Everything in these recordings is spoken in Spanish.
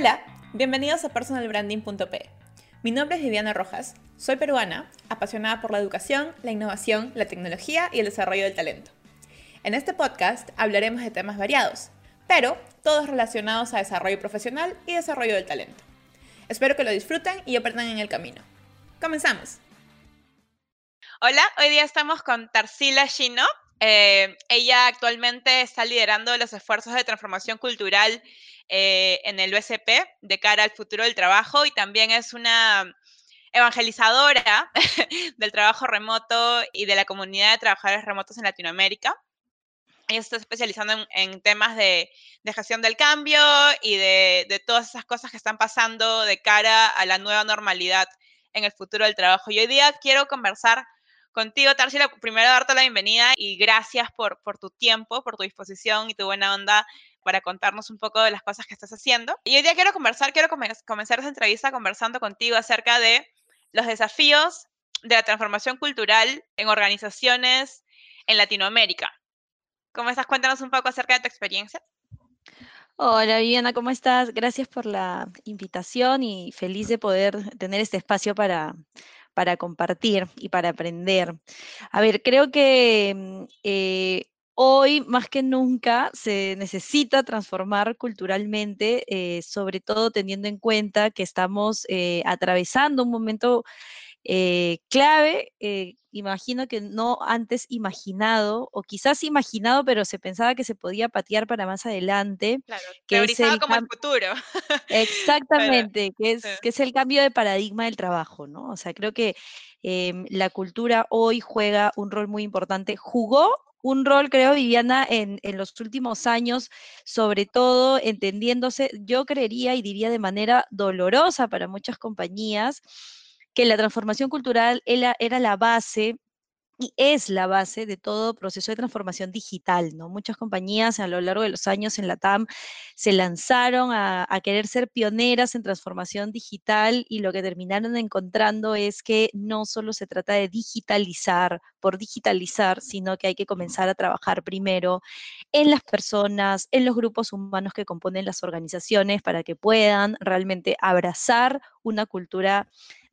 Hola, bienvenidos a personalbranding.p. Mi nombre es Viviana Rojas, soy peruana, apasionada por la educación, la innovación, la tecnología y el desarrollo del talento. En este podcast hablaremos de temas variados, pero todos relacionados a desarrollo profesional y desarrollo del talento. Espero que lo disfruten y aprendan en el camino. ¡Comenzamos! Hola, hoy día estamos con Tarsila Shino. Eh, ella actualmente está liderando los esfuerzos de transformación cultural eh, en el USP de cara al futuro del trabajo y también es una evangelizadora del trabajo remoto y de la comunidad de trabajadores remotos en Latinoamérica. Ella está especializando en, temas de, gestión del cambio y de, de, todas esas cosas que están pasando de cara a la nueva normalidad en el futuro del trabajo. Y hoy día quiero conversar contigo, Tarsila, primero darte la bienvenida y gracias por, tu tiempo, por tu disposición y tu buena onda para contarnos un poco de las cosas que estás haciendo. Y hoy día quiero conversar, quiero comenzar esta entrevista conversando contigo acerca de los desafíos de la transformación cultural en organizaciones en Latinoamérica. ¿Cómo estás? Cuéntanos un poco acerca de tu experiencia. Hola Viviana, ¿cómo estás? Gracias por la invitación y feliz de poder tener este espacio para, para compartir y para aprender. A ver, creo que mm, eh, hoy más que nunca se necesita transformar culturalmente, eh, sobre todo teniendo en cuenta que estamos eh, atravesando un momento eh, clave, eh, imagino que no antes imaginado, o quizás imaginado, pero se pensaba que se podía patear para más adelante. Claro, que es el como el futuro. Exactamente, que, es, que es el cambio de paradigma del trabajo, ¿no? O sea, creo que em, la cultura hoy juega un rol muy importante. Jugó un rol, creo, Viviana, en, en, los últimos años, sobre todo entendiéndose, yo creería y diría de manera dolorosa para muchas compañías, que la transformación cultural era, la base y es la base de todo proceso de transformación digital, ¿no? Muchas compañías a lo largo de los años en la TAM se lanzaron a, querer ser pioneras en transformación digital y lo que terminaron encontrando es que no solo se trata de digitalizar por digitalizar, sino que hay que comenzar a trabajar primero en las personas, en los grupos humanos que componen las organizaciones para que puedan realmente abrazar una cultura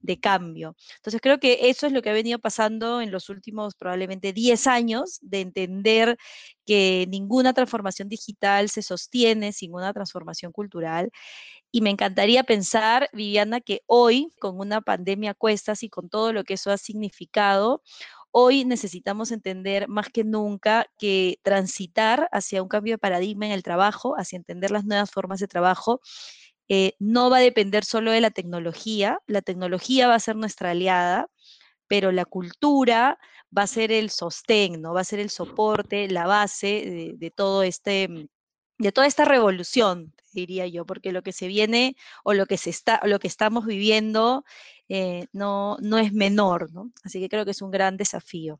de cambio. Entonces creo que eso es lo que ha venido pasando en los últimos probablemente 10 años, de entender que ninguna transformación digital se sostiene sin una transformación cultural. Y me encantaría pensar, Viviana, que hoy, con una pandemia a cuestas y con todo lo que eso ha significado, hoy necesitamos entender más que nunca que transitar hacia un cambio de paradigma en el trabajo, hacia entender las nuevas formas de trabajo, eh, no va a depender solo de la tecnología, la tecnología va a ser nuestra aliada, pero la cultura va a ser el sostén, ¿no? va a ser el soporte, la base de, todo este, mm, de toda esta revolución, diría yo, porque lo que se viene o lo que, se está, lo que estamos viviendo eh, no, no es menor, ¿no? Así que creo que es un gran desafío.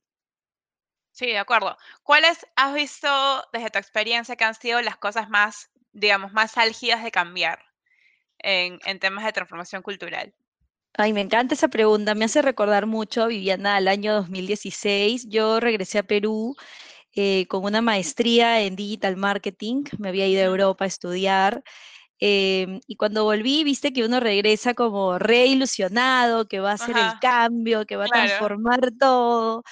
Sí, de acuerdo. ¿Cuáles has visto desde tu experiencia que han sido las cosas más, digamos, más álgidas de cambiar? En, temas de transformación cultural? Ay, me encanta esa pregunta. Me hace recordar mucho, Viviana, al año 2016. Yo regresé a Perú eh, con una maestría en digital marketing. Me había ido a Europa a estudiar. Em, y cuando volví, viste que uno regresa como reilusionado, que va a hacer el cambio, que va a transformar todo.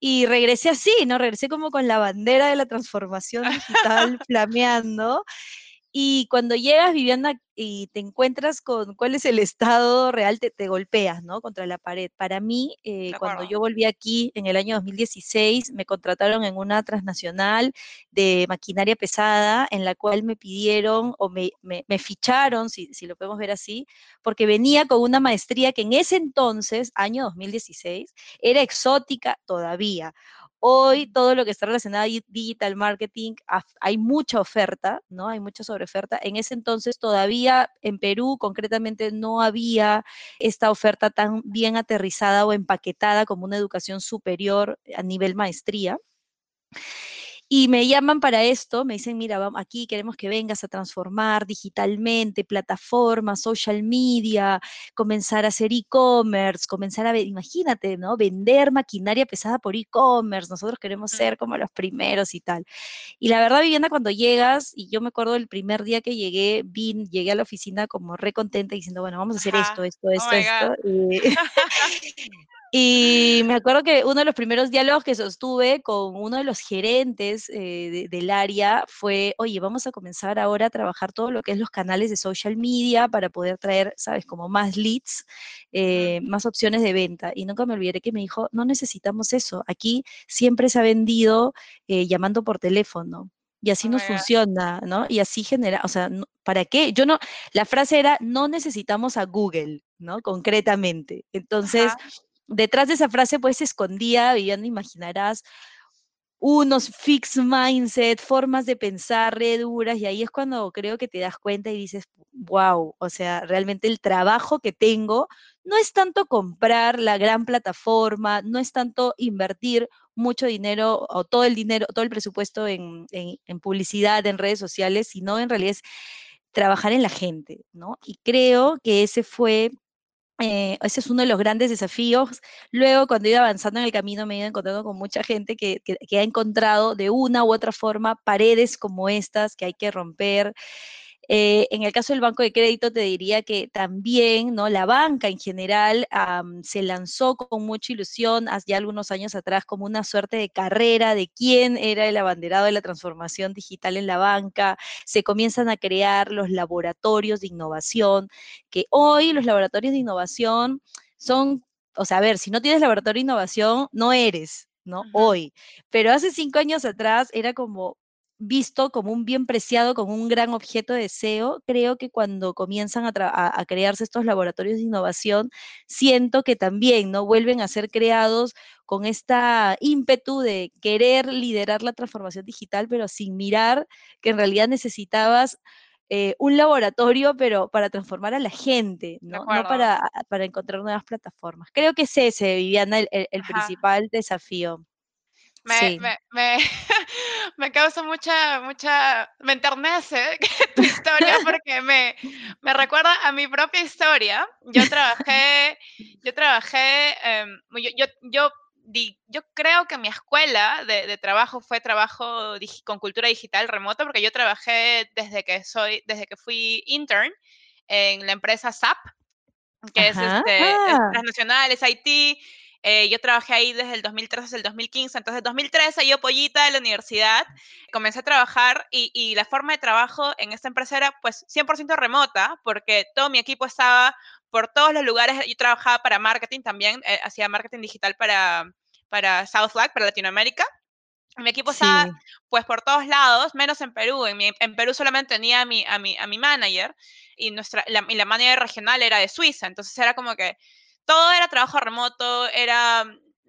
Y regresé así, ¿no? Regresé como con la bandera de la transformación digital flameando. Y cuando llegas, Viviana, y te encuentras con cuál es el estado real, te, te golpeas, ¿no? Contra la pared. Para mí, eh, cuando yo volví aquí en el año 2016, me contrataron en una transnacional de maquinaria pesada, en la cual me pidieron o me, me, me ficharon, si, si lo podemos ver así, porque venía con una maestría que en ese entonces, año 2016, era exótica todavía. Hoy todo lo que está relacionado a digital marketing, hay mucha oferta, ¿no? Hay mucha sobreoferta. En ese entonces todavía en Perú concretamente no había esta oferta tan bien aterrizada o empaquetada como una educación superior a nivel maestría. Y me llaman para esto, me dicen, mira, vamos, aquí queremos que vengas a transformar digitalmente, plataformas, social media, comenzar a hacer e-commerce, comenzar a, imagínate, ¿no? Vender maquinaria pesada por e-commerce, nosotros queremos ser como los primeros y tal. Y la verdad, Vivienda, cuando llegas, y yo me acuerdo el primer día que llegué, vin, llegué a la oficina como re contenta diciendo, bueno, vamos a hacer esto, esto, esto, oh esto. Y me acuerdo que uno de los primeros diálogos que sostuve con uno de los gerentes eh, del área fue, oye, vamos a comenzar ahora a trabajar todo lo que es los canales de social media para poder traer, sabes, como más leads, eh, más opciones de venta. Y nunca me olvidaré que me dijo, no necesitamos eso. Aquí siempre se ha vendido eh, llamando por teléfono y así nos funciona, ¿no? Y así genera, o sea, ¿para qué? Yo no, la frase era, no necesitamos a Google, ¿no? Concretamente. Entonces, detrás de esa frase pues se escondía, Viviana, imaginarás, unos fixed mindset, formas de pensar re duras, y ahí es cuando creo que te das cuenta y dices, wow, o sea, realmente el trabajo que tengo no es tanto comprar la gran plataforma, no es tanto invertir mucho dinero o todo el dinero, todo el presupuesto en, en publicidad, en redes sociales, sino en realidad es trabajar en la gente, ¿no? Y creo que ese fue eh, ese es uno de los grandes desafíos. Luego, cuando iba avanzando en el camino, me iba encontrando con mucha gente que, ha encontrado de una u otra forma paredes como estas que hay que romper, eh, en el caso del banco de crédito te diría que también, ¿no? La banca en general se lanzó con mucha ilusión hace algunos años atrás como una suerte de carrera de quién era el abanderado de la transformación digital en la banca. Se comienzan a crear los laboratorios de innovación, que hoy los laboratorios de innovación son, o sea, a ver, si no tienes laboratorio de innovación, no eres, ¿no? Hoy. Pero hace cinco años atrás era como, visto como un bien preciado, como un gran objeto de deseo, creo que cuando comienzan a, crearse estos laboratorios de innovación, siento que también no vuelven a ser creados con esta ímpetu de querer liderar la transformación digital, pero sin mirar que en realidad necesitabas eh, un laboratorio, pero para transformar a la gente, no, para, para, encontrar nuevas plataformas. Creo que es ese, Viviana, el principal desafío. Me, me, me, me, causa mucha, mucha, me enternece tu historia porque me, me recuerda a mi propia historia. Yo trabajé, yo trabajé, em, yo, yo, yo, yo, creo que mi escuela de, de trabajo fue trabajo con cultura digital remota porque yo trabajé desde que soy, desde que fui intern en la empresa SAP, que es, este, es transnacional, es IT, eh, yo trabajé ahí desde el 2013 hasta el 2015, entonces 2013 yo pollita de la universidad, comencé a trabajar y, la forma de trabajo en esta empresa era pues 100% remota, porque todo mi equipo estaba por todos los lugares, yo trabajaba para marketing también, eh, hacía marketing digital para, para South para Latinoamérica. Mi equipo estaba pues por todos lados, menos en Perú. En, en Perú solamente tenía a mi, a mi, a mi manager y, nuestra, la, y la manager regional era de Suiza. Entonces era como que todo era trabajo remoto, era,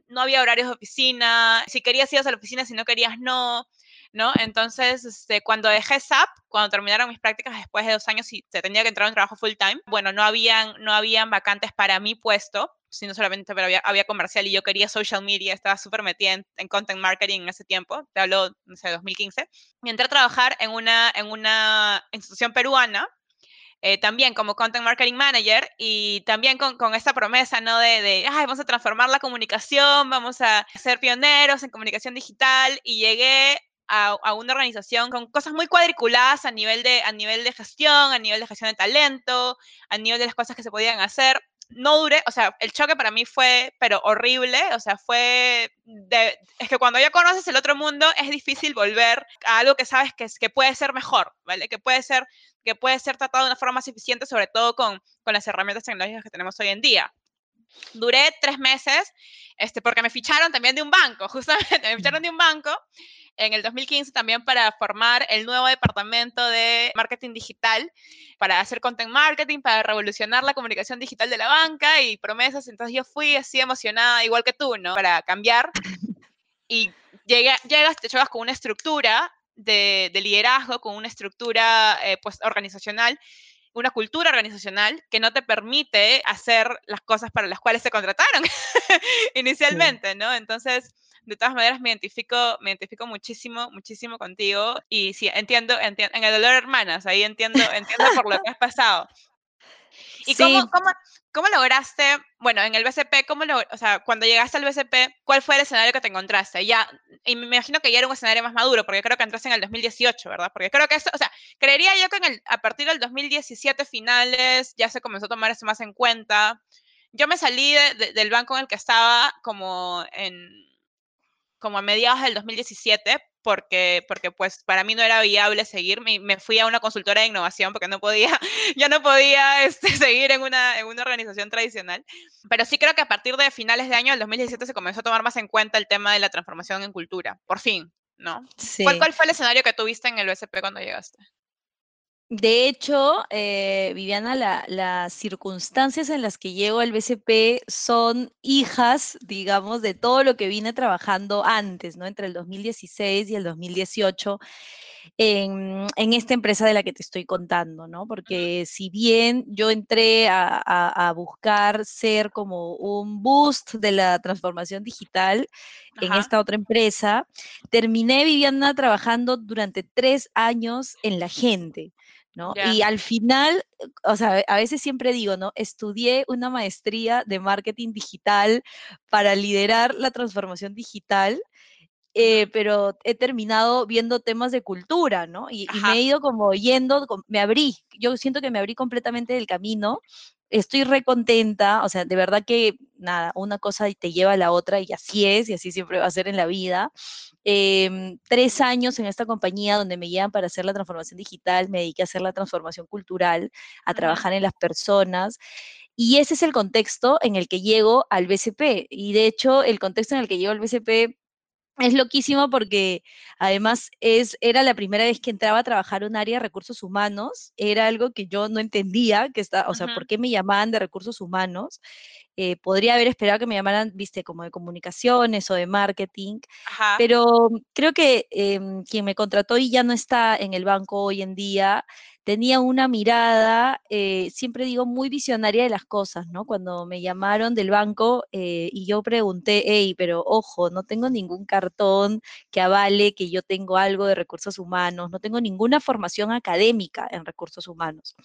no había horarios de oficina, si querías ibas a la oficina, si no querías no, ¿no? Entonces, este, cuando dejé SAP, cuando terminaron mis prácticas después de dos años y se tenía que entrar en trabajo full time, bueno, no habían, no habían vacantes para mi puesto, sino solamente pero había, había comercial y yo quería social media, estaba súper metida en, content marketing en ese tiempo, te hablo, no sé, 2015. Y entré a trabajar en una, en una institución peruana eh, también como Content Marketing Manager y también con, con esta promesa, ¿no? De, de Ay, vamos a transformar la comunicación, vamos a ser pioneros en comunicación digital y llegué a, a, una organización con cosas muy cuadriculadas a nivel, de, a nivel de gestión, a nivel de gestión de talento, a nivel de las cosas que se podían hacer. No duré, o sea, el choque para mí fue, pero horrible, o sea, fue, de, es que cuando ya conoces el otro mundo es difícil volver a algo que sabes que, que puede ser mejor, ¿vale? Que puede ser que puede ser tratado de una forma más eficiente, sobre todo con, con las herramientas tecnológicas que tenemos hoy en día. Duré tres meses, este, porque me ficharon también de un banco, justamente, me ficharon de un banco en el 2015 también para formar el nuevo departamento de marketing digital, para hacer content marketing, para revolucionar la comunicación digital de la banca y promesas. Entonces yo fui así emocionada, igual que tú, ¿no? Para cambiar. Y llegas, te llevas con una estructura de, liderazgo, con una estructura eh, pues, organizacional, una cultura organizacional que no te permite hacer las cosas para las cuales se contrataron inicialmente, ¿no? Entonces, de todas maneras me identifico, me identifico muchísimo, muchísimo contigo y sí, entiendo, entiendo en el dolor hermanas, ahí entiendo, entiendo por lo que has pasado. ¿Y cómo, cómo, cómo, lograste, bueno, en el BCP, cómo lo, o sea, cuando llegaste al BCP, cuál fue el escenario que te encontraste? Ya, y me imagino que ya era un escenario más maduro, porque creo que entraste en el 2018, ¿verdad? Porque creo que eso, o sea, creería yo que en el, a partir del 2017 finales ya se comenzó a tomar eso más en cuenta. Yo me salí del banco en el que estaba como en como a mediados del 2017 porque, porque pues para mí no era viable seguir, me, me, fui a una consultora de innovación porque no podía, ya no podía este, seguir en una, en una organización tradicional. Pero sí creo que a partir de finales de año del 2017 se comenzó a tomar más en cuenta el tema de la transformación en cultura, por fin, ¿no? Sí. ¿Cuál, ¿Cuál fue el escenario que tuviste en el USP cuando llegaste? De hecho, eh, Viviana, las circunstancias en las que llego al BCP son hijas, digamos, de todo lo que vine trabajando antes, ¿no? Entre el 2016 y el 2018 en, esta empresa de la que te estoy contando, ¿no? Porque si bien yo entré a, buscar ser como un boost de la transformación digital en esta otra empresa, terminé, Viviana, trabajando durante tres años en la gente. ¿No? Y al final, o sea, a veces siempre digo, ¿no? Estudié una maestría de marketing digital para liderar la transformación digital. Eh, pero he terminado viendo temas de cultura, ¿no? Y, y, me he ido como yendo, me abrí, yo siento que me abrí completamente del camino estoy recontenta, o sea, de verdad que nada, una cosa te lleva a la otra y así es, y así siempre va a ser en la vida. Em, tres años en esta compañía donde me llevan para hacer la transformación digital, me dediqué a hacer la transformación cultural, a trabajar en las personas. Y ese es el contexto en el que llego al BCP. Y de hecho, el contexto en el que llego al BCP es loquísimo porque además es, era la primera vez que entraba a trabajar un área de recursos humanos. Era algo que yo no entendía, que está, o sea, ¿por qué me llamaban de recursos humanos? Eh, podría haber esperado que me llamaran, viste, como de comunicaciones o de marketing, pero creo que em, quien me contrató y ya no está en el banco hoy en día, tenía una mirada, eh, siempre digo, muy visionaria de las cosas, ¿no? Cuando me llamaron del banco eh, y yo pregunté, hey, pero ojo, no tengo ningún cartón que avale que yo tengo algo de recursos humanos, no tengo ninguna formación académica en recursos humanos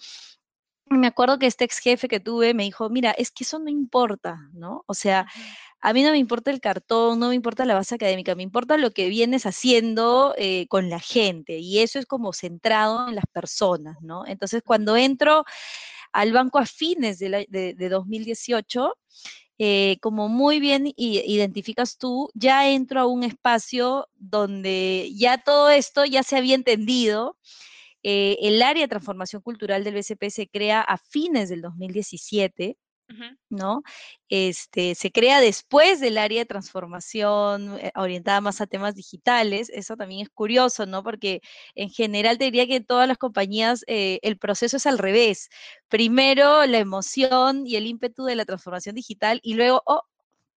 me acuerdo que este ex jefe que tuve me dijo, mira, es que eso no importa, ¿no? O sea, a mí no me importa el cartón, no me importa la base académica, me importa lo que vienes haciendo eh, con la gente y eso es como centrado en las personas, ¿no? Entonces, cuando entro al banco a fines de, 2018, eh, como muy bien identificas tú, ya entro a un espacio donde ya todo esto ya se había entendido eh, el área de transformación cultural del BCP se crea a fines del 2017. ¿no? Este, se crea después del área de transformación eh, orientada más a temas digitales. Eso también es curioso, ¿no? Porque en general te diría que en todas las compañías eh, el proceso es al revés. Primero la emoción y el ímpetu de la transformación digital y luego, oh,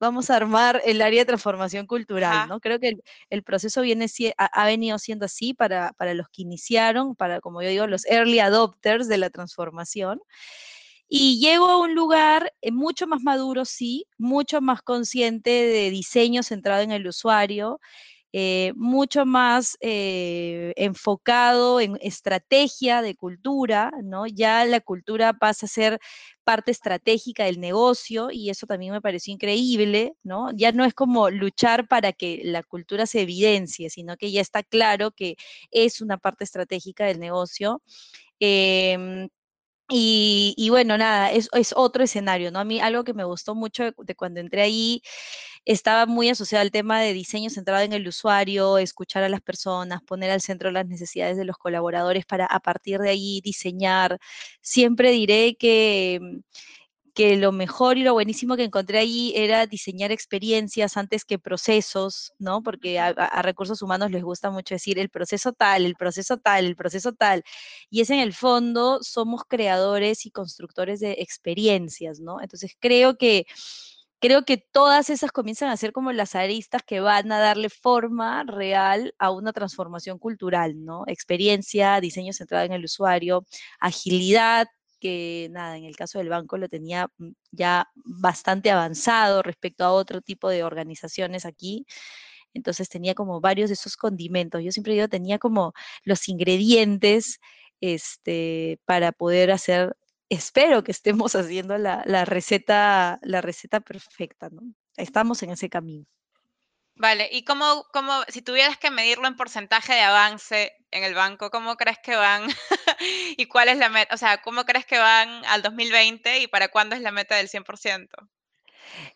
vamos a armar el área de transformación cultural, ¿no? Creo que el, proceso viene, ha, venido siendo así para, para, los que iniciaron, para, como yo digo, los early adopters de la transformación. Y llego a un lugar eh, mucho más maduro, sí, mucho más consciente de diseño centrado en el usuario, eh, mucho más eh, enfocado en estrategia de cultura, ¿no? Ya la cultura pasa a ser parte estratégica del negocio y eso también me pareció increíble, ¿no? Ya no es como luchar para que la cultura se evidencie, sino que ya está claro que es una parte estratégica del negocio. Em, y, bueno, nada, es, es, otro escenario, ¿no? A mí algo que me gustó mucho de, cuando entré ahí estaba muy asociado al tema de diseño centrado en el usuario, escuchar a las personas, poner al centro las necesidades de los colaboradores para a partir de ahí diseñar. Siempre diré que que lo mejor y lo buenísimo que encontré ahí era diseñar experiencias antes que procesos, ¿no? Porque a, recursos humanos les gusta mucho decir el proceso tal, el proceso tal, el proceso tal. Y es en el fondo, somos creadores y constructores de experiencias, ¿no? Entonces creo que creo que todas esas comienzan a ser como las aristas que van a darle forma real a una transformación cultural, ¿no? Experiencia, diseño centrado en el usuario, agilidad, que nada, en el caso del banco lo tenía mm, ya bastante avanzado respecto a otro tipo de organizaciones aquí. Entonces tenía como varios de esos condimentos. Yo siempre digo, tenía como los ingredientes este, para poder hacer, espero que estemos haciendo la, la receta, la receta perfecta, ¿no? Estamos en ese camino. Vale, y cómo, cómo, si tuvieras que medirlo en porcentaje de avance en el banco, ¿cómo crees que van? ¿Y cuál es la meta? O sea, ¿cómo crees que van al 2020 y para cuándo es la meta del 100%?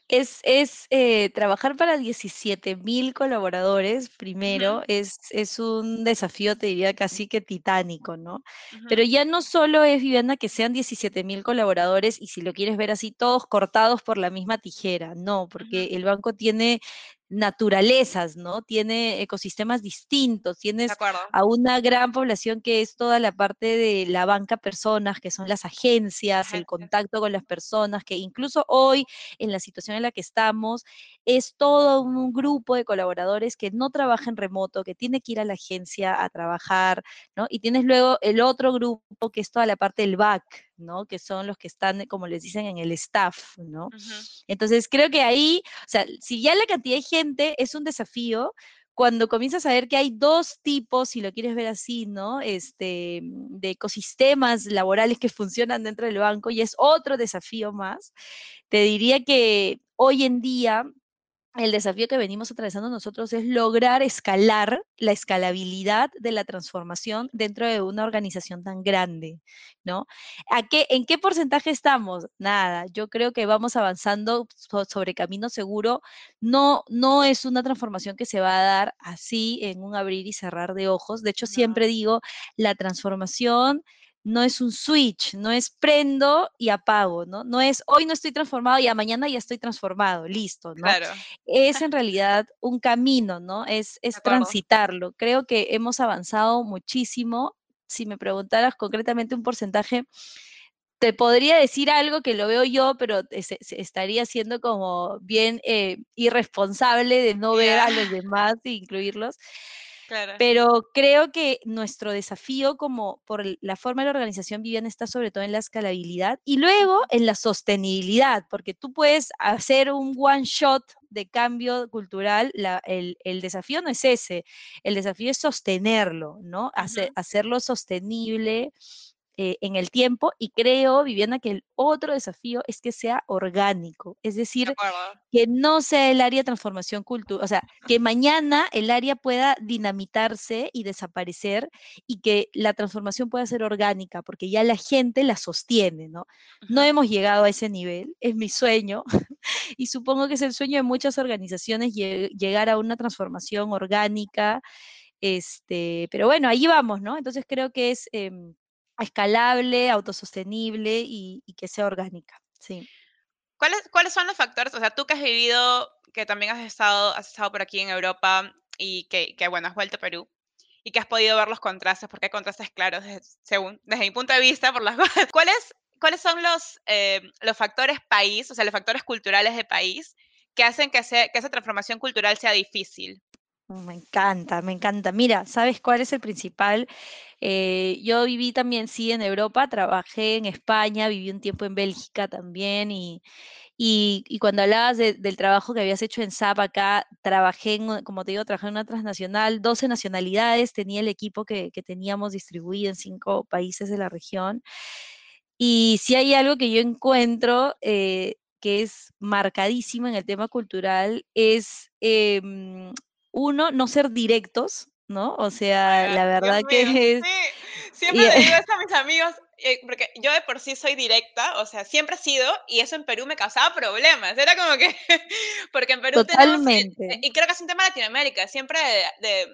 Es, es eh, trabajar para 17 mil colaboradores, primero, es, es un desafío, te diría, casi que titánico, ¿no? Pero ya no solo es, Vivienda, que sean 17 mil colaboradores y si lo quieres ver así, todos cortados por la misma tijera, no, porque el banco tiene naturalezas, ¿no? Tiene ecosistemas distintos, tienes a una gran población que es toda la parte de la banca personas, que son las agencias, el contacto con las personas, que incluso hoy, en la situación en la que estamos, es todo un grupo de colaboradores que no trabaja en remoto, que tiene que ir a la agencia a trabajar, ¿no? Y tienes luego el otro grupo que es toda la parte del back, ¿no? Que son los que están, como les dicen, en el staff, ¿no? Entonces, creo que ahí, o sea, si ya la cantidad de gente es un desafío, cuando comienzas a ver que hay dos tipos, si lo quieres ver así, ¿no? Este, de ecosistemas laborales que funcionan dentro del banco y es otro desafío más, te diría que hoy en día el desafío que venimos atravesando nosotros es lograr escalar la escalabilidad de la transformación dentro de una organización tan grande, ¿no? ¿A qué, ¿En qué porcentaje estamos? Nada, yo creo que vamos avanzando sobre camino seguro. No, no es una transformación que se va a dar así en un abrir y cerrar de ojos. De hecho, siempre digo, la transformación no es un switch, no es prendo y apago, ¿no? No es hoy no estoy transformado y a mañana ya estoy transformado, listo, ¿no? Claro. Es en realidad un camino, ¿no? Es, es transitarlo. Creo que hemos avanzado muchísimo. Si me preguntaras concretamente un porcentaje, te podría decir algo que lo veo yo, pero estaría siendo como bien eh, irresponsable de no ver a los demás e incluirlos. Pero creo que nuestro desafío como por la forma de la organización Viviana está sobre todo en la escalabilidad y luego en la sostenibilidad, porque tú puedes hacer un one shot de cambio cultural, el, desafío no es ese, el desafío es sostenerlo, ¿no? hacerlo sostenible eh, en el tiempo y creo, Viviana, que el otro desafío es que sea orgánico, es decir, que no sea el área de transformación cultural, o sea, que mañana el área pueda dinamitarse y desaparecer y que la transformación pueda ser orgánica, porque ya la gente la sostiene, ¿no? No hemos llegado a ese nivel, es mi sueño y supongo que es el sueño de muchas organizaciones llegar a una transformación orgánica. Este, pero bueno, ahí vamos, ¿no? Entonces creo que es em, escalable, autosostenible y, que sea orgánica. Sí. ¿Cuáles, ¿Cuáles son los factores? O sea, tú que has vivido, que también has estado, has estado por aquí en Europa y que, que, bueno, has vuelto a Perú y que has podido ver los contrastes, porque hay contrastes claros desde, según, desde mi punto de vista por las ¿Cuáles, ¿Cuáles son los, eh, los factores país, o sea, los factores culturales de país que hacen que, que esa transformación cultural sea difícil? Me encanta, me encanta. Mira, ¿sabes cuál es el principal? Eh, yo viví también, sí, en Europa, trabajé en España, viví un tiempo en Bélgica también y, y, cuando hablabas del trabajo que habías hecho en SAP acá, trabajé, en, como te digo, trabajé en una transnacional, 12 nacionalidades, tenía el equipo que, que teníamos distribuido en cinco países de la región. Y si hay algo que yo encuentro eh, que es marcadísimo en el tema cultural, es... Em, uno, no ser directos, ¿no? O sea, la verdad que es... Sí, siempre le digo eso a mis amigos, eh, porque yo de por sí soy directa, o sea, siempre he sido, y eso en Perú me causaba problemas. Era como que, porque en Perú Totalmente. tenemos, y creo que es un tema de Latinoamérica, siempre de,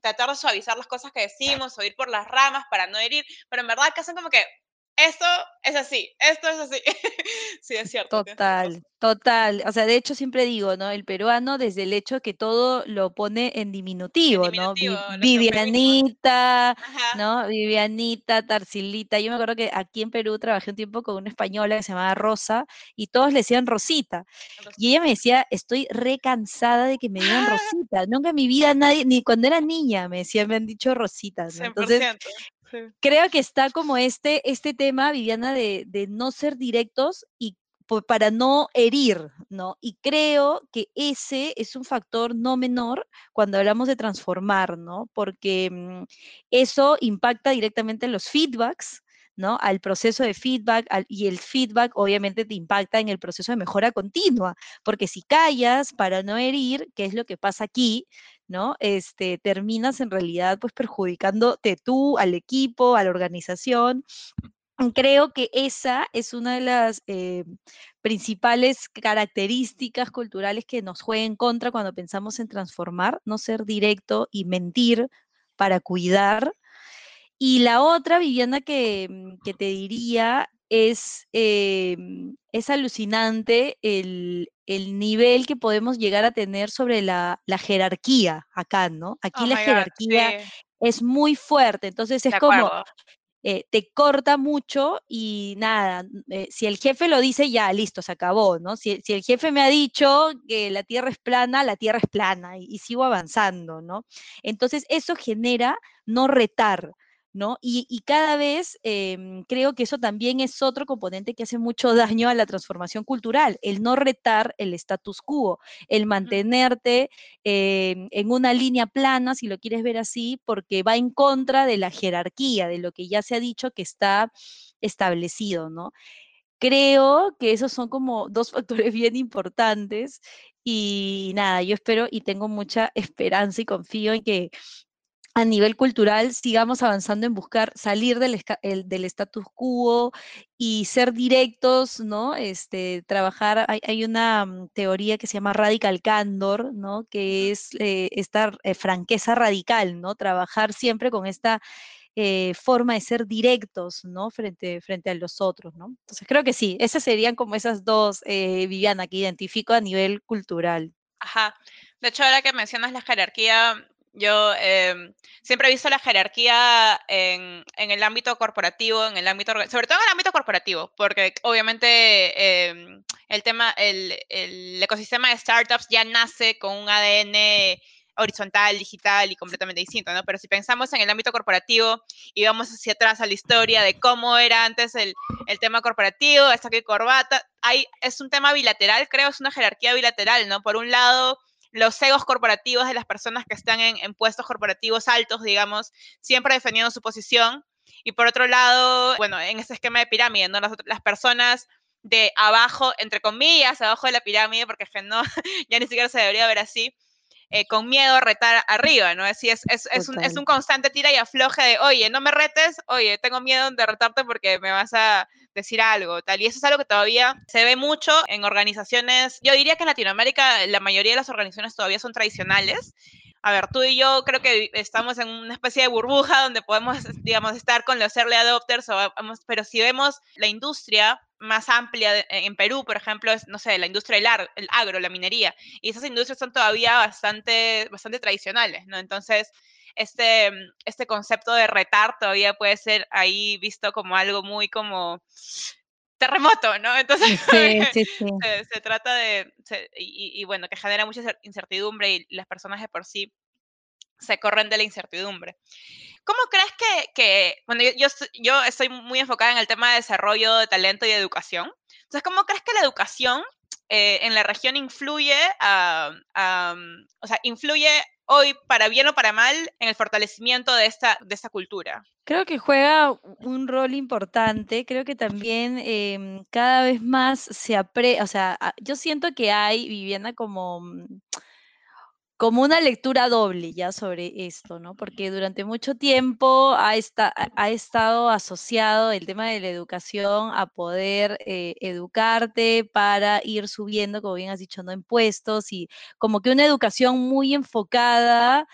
tratar de suavizar las cosas que decimos o ir por las ramas para no herir, pero en verdad que hacen como que esto es así, esto es así. sí, es cierto. Total, total. O sea, de hecho siempre digo, ¿no? El peruano desde el hecho que todo lo pone en diminutivo, ¿no? Vivianita, ¿no? Vivianita, Tarsilita. Yo me acuerdo que aquí en Perú trabajé un tiempo con una española que se llamaba Rosa y todos le decían Rosita. Y ella me decía, estoy re cansada de que me digan Rosita. Nunca en mi vida nadie, ni cuando era niña me decían, me han dicho Rosita. Entonces, creo que está como este, este tema, Viviana, de, no ser directos y para no herir, ¿no? Y creo que ese es un factor no menor cuando hablamos de transformar, ¿no? Porque mm, eso impacta directamente en los feedbacks, ¿no? Al proceso de feedback y el feedback obviamente te impacta en el proceso de mejora continua, porque si callas para no herir, ¿qué es lo que pasa aquí? ¿No? Este, terminas en realidad pues perjudicándote tú, al equipo, a la organización. Creo que esa es una de las eh, principales características culturales que nos juega en contra cuando pensamos en transformar, no ser directo y mentir para cuidar. Y la otra, Viviana, que, mm, que te diría es, em, es alucinante el, nivel que podemos llegar a tener sobre la, jerarquía acá, ¿no? Aquí oh la jerarquía es muy fuerte, entonces es como, eh, te corta mucho y nada, eh, si el jefe lo dice, ya, listo, se acabó, ¿no? Si, el jefe me ha dicho que la Tierra es plana, la Tierra es plana y sigo avanzando, ¿no? Entonces eso genera no retar, ¿no? Y, cada vez em, creo que eso también es otro componente que hace mucho daño a la transformación cultural, el no retar el status quo, el mantenerte em, en una línea plana, si lo quieres ver así, porque va en contra de la jerarquía, de lo que ya se ha dicho que está establecido, ¿no? Creo que esos son como dos factores bien importantes y nada, yo espero y tengo mucha esperanza y confío en que a nivel cultural sigamos avanzando en buscar salir del, del status quo y ser directos, ¿no? Este, trabajar, hay, una mm, teoría que se llama radical candor, ¿no? Que es eh, esta eh, franqueza radical, ¿no? Trabajar siempre con esta eh, forma de ser directos, ¿no? Frente, frente a los otros, ¿no? Entonces creo que sí, esas serían como esas dos, Viviana, que identifico a nivel cultural. Ajá. De hecho, ahora que mencionas la jerarquía, yo em, siempre he visto la jerarquía en, el ámbito corporativo, en el ámbito, sobre todo en el ámbito corporativo, porque obviamente em, el tema, el, ecosistema de startups ya nace con un ADN horizontal, digital y completamente distinto, ¿no? Pero si pensamos en el ámbito corporativo y vamos hacia atrás a la historia de cómo era antes el, tema corporativo, hasta que corbata, hay, es un tema bilateral, creo, es una jerarquía bilateral, ¿no? Por un lado, los egos corporativos de las personas que están en, puestos corporativos altos, digamos, siempre defendiendo su posición. Y por otro lado, bueno, en ese esquema de pirámide, ¿no? Las, las personas de abajo, entre comillas, abajo de la pirámide, porque no, ya ni siquiera se debería ver así, eh, con miedo a retar arriba, ¿no? Es, es, es, es, un, es un constante tira y afloje de, oye, no me retes, oye, tengo miedo de retarte porque me vas a decir algo, tal. Y eso es algo que todavía se ve mucho en organizaciones, yo diría que en Latinoamérica la mayoría de las organizaciones todavía son tradicionales, a ver, tú y yo creo que estamos en una especie de burbuja donde podemos, digamos, estar con los early adopters, pero si vemos la industria más amplia en Perú, por ejemplo, es, no sé, la industria del el agro, la minería, y esas industrias son todavía bastante, bastante tradicionales, ¿no? Entonces, este, este concepto de retar todavía puede ser ahí visto como algo muy como terremoto, ¿no? Entonces, Se, trata de, y, bueno, que genera mucha incertidumbre y las personas de por sí se corren de la incertidumbre. ¿Cómo crees que, que bueno, yo, yo, estoy muy enfocada en el tema de desarrollo de talento y educación? Entonces, ¿cómo crees que la educación eh, en la región influye, o sea, influye hoy, para bien o para mal, en el fortalecimiento de esta, de esta cultura? Creo que juega un rol importante, creo que también em, cada vez más se aprende, o sea, yo siento que hay, Viviana, como como una lectura doble ya sobre esto, ¿no? Porque durante mucho tiempo ha, ha estado asociado el tema de la educación a poder eh, educarte para ir subiendo, como bien has dicho, ¿no? En puestos y como que una educación muy enfocada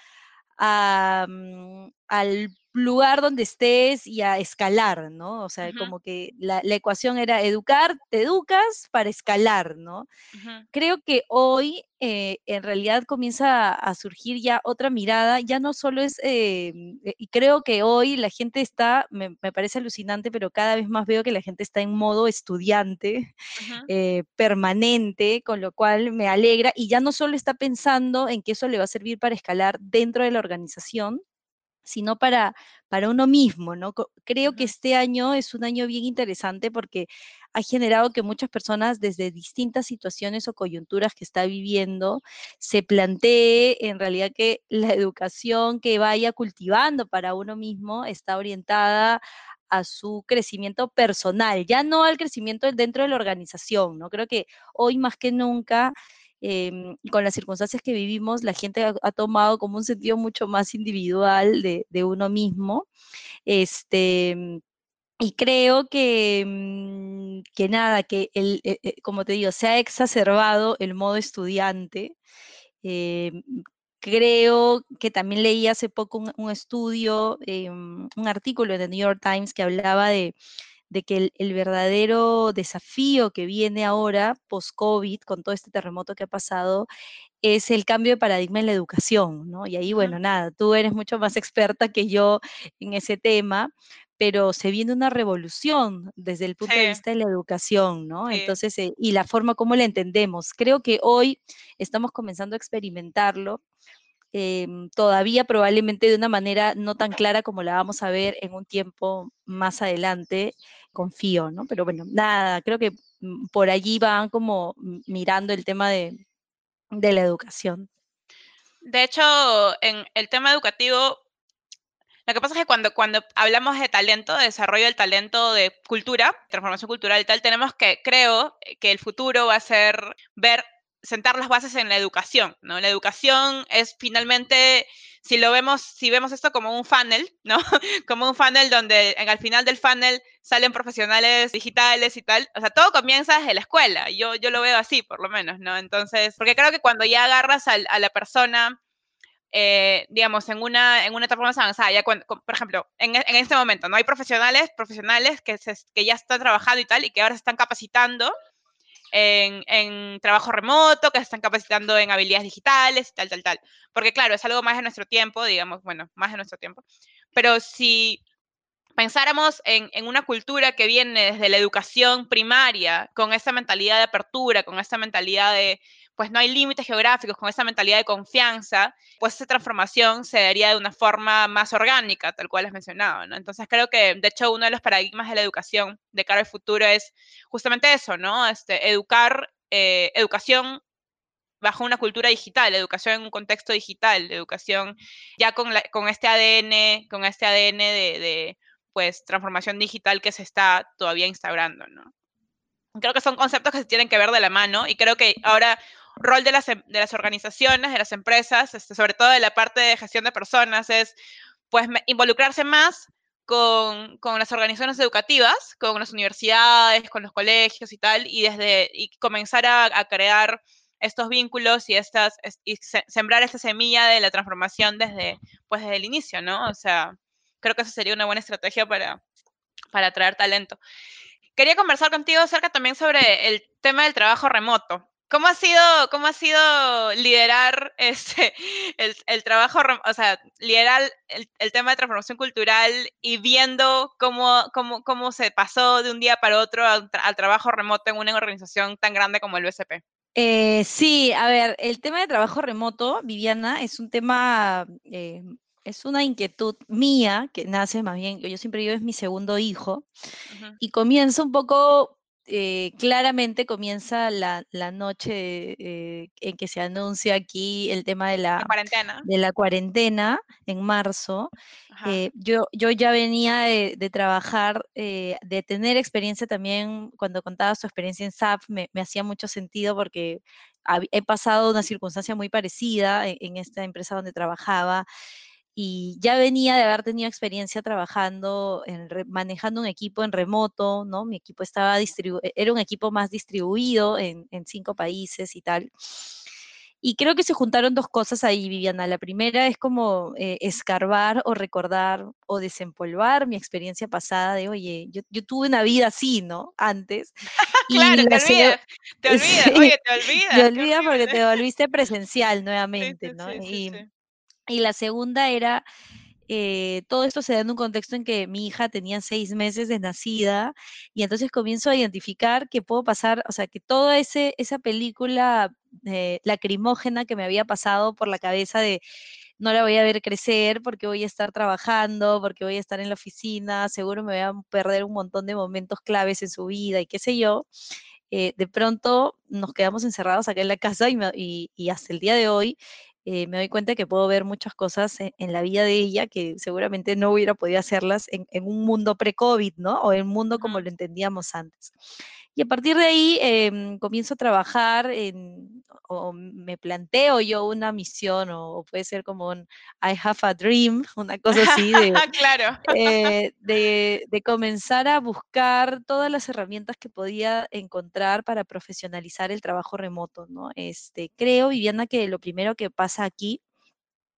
mm, al lugar donde estés y a escalar, ¿no? O sea, como que la, ecuación era educar, te educas para escalar, ¿no? Creo que hoy eh, en realidad comienza a, surgir ya otra mirada, ya no solo es, eh, eh, y creo que hoy la gente está, me, parece alucinante, pero cada vez más veo que la gente está en modo estudiante permanente, con lo cual me alegra, y ya no solo está pensando en que eso le va a servir para escalar dentro de la organización, sino para, para uno mismo, ¿no? Creo que este año es un año bien interesante porque ha generado que muchas personas desde distintas situaciones o coyunturas que está viviendo se plantee en realidad que la educación que vaya cultivando para uno mismo está orientada a su crecimiento personal, ya no al crecimiento dentro de la organización, ¿no? Creo que hoy más que nunca em, con las circunstancias que vivimos, la gente ha, tomado como un sentido mucho más individual de, de uno mismo. Este, y creo que, mm, que nada, que el, eh, eh, como te digo, se ha exacerbado el modo estudiante. Eh, creo que también leí hace poco un, estudio, un artículo en The New York Times que hablaba de, de que el, el, verdadero desafío que viene ahora, post-COVID, con todo este terremoto que ha pasado, es el cambio de paradigma en la educación, ¿no? Y ahí, bueno, nada, tú eres mucho más experta que yo en ese tema, pero se viene una revolución desde el punto de vista de la educación, ¿no? Entonces, eh, y la forma como la entendemos. Creo que hoy estamos comenzando a experimentarlo, em, todavía probablemente de una manera no tan clara como la vamos a ver en un tiempo más adelante, confío, ¿no? Pero bueno, nada, creo que mm, por allí van como mirando el tema de, de la educación. De hecho, en el tema educativo, lo que pasa es que cuando, cuando hablamos de talento, de desarrollo del talento, de cultura, transformación cultural y tal, tenemos que, creo, que el futuro va a ser ver, sentar las bases en la educación, ¿no? La educación es finalmente, si lo vemos, si vemos esto como un funnel, ¿no? como un funnel donde en, al final del funnel salen profesionales digitales y tal, o sea, todo comienza desde la escuela, yo, yo lo veo así, por lo menos, ¿no? Entonces, porque creo que cuando ya agarras a la persona eh, digamos, en una, en una etapa más avanzada, ya por ejemplo, en, en, este momento, ¿no? Hay profesionales, profesionales que, que ya están trabajando y tal, y que ahora se están capacitando en, trabajo remoto, que se están capacitando en habilidades digitales tal, tal, tal. Porque claro, es algo más de nuestro tiempo, digamos, bueno, más de nuestro tiempo. Pero si pensáramos en, en, una cultura que viene desde la educación primaria, con esa mentalidad de apertura, con esa mentalidad de, pues no hay límites geográficos, con esa mentalidad de confianza, pues esa transformación se daría de una forma más orgánica, tal cual has mencionado, ¿no? Entonces creo que, de hecho, uno de los paradigmas de la educación de cara al futuro es justamente eso, ¿no? Este, educar, eh, educación bajo una cultura digital, educación en un contexto digital, educación ya con, con este ADN, con este ADN de, de, pues, transformación digital que se está todavía instaurando, ¿no? Creo que son conceptos que se tienen que ver de la mano y creo que ahora rol de las, em, de las organizaciones, de las empresas, este, sobre todo de la parte de gestión de personas, es pues involucrarse más con, con, las organizaciones educativas, con las universidades, con los colegios y tal, y desde y comenzar a, a crear estos vínculos y estas y sembrar esta semilla de la transformación desde pues desde el inicio, ¿no? O sea, creo que esa sería una buena estrategia para para atraer talento. Quería conversar contigo acerca también sobre el tema del trabajo remoto. ¿Cómo ha sido, cómo ha sido liderar este, el, el trabajo, o sea, liderar el, el, tema de transformación cultural y viendo cómo, cómo, cómo se pasó de un día para otro al, al trabajo remoto en una organización tan grande como el USP? Eh, sí, a ver, el tema de trabajo remoto, Viviana, es un tema, eh, es una inquietud mía que nace más bien, yo siempre digo es mi segundo hijo, uh -huh. y comienza un poco eh, claramente comienza la, la noche eh, en que se anuncia aquí el tema de la, la cuarentena. De la cuarentena en marzo. Eh, yo, yo ya venía de, de trabajar, de tener experiencia también, cuando contaba su experiencia en SAP, me, me hacía mucho sentido porque he pasado una circunstancia muy parecida en, en esta empresa donde trabajaba y ya venía de haber tenido experiencia trabajando, en re, manejando un equipo en remoto, ¿no? Mi equipo estaba e, era un equipo más distribuido en, en, cinco países y tal. Y creo que se juntaron dos cosas ahí, Viviana. La primera es como eh, escarbar o recordar o desempolvar mi experiencia pasada de, oye, yo, yo tuve una vida así, ¿no? Antes. claro, te olvidas, te olvidas, sí, oye, te olvidas. Te olvidas porque te volviste presencial nuevamente, sí, sí, ¿no? Y, y la segunda era, eh, todo esto se da en un contexto en que mi hija tenía seis meses de nacida y entonces comienzo a identificar que puedo pasar, o sea, que toda ese, esa película eh, lacrimógena que me había pasado por la cabeza de, no la voy a ver crecer porque voy a estar trabajando, porque voy a estar en la oficina, seguro me voy a perder un montón de momentos claves en su vida y qué sé yo. Eh, de pronto nos quedamos encerrados acá en la casa y, y, hasta el día de hoy eh, me doy cuenta que puedo ver muchas cosas en, la vida de ella que seguramente no hubiera podido hacerlas en, un mundo pre-COVID, ¿no? O en un mundo como lo entendíamos antes. Y a partir de ahí em, comienzo a trabajar en, o me planteo yo una misión, o, puede ser como un I have a dream, una cosa así, de, claro. Eh, de, de, comenzar a buscar todas las herramientas que podía encontrar para profesionalizar el trabajo remoto, ¿no? Este, creo, Viviana, que lo primero que pasa aquí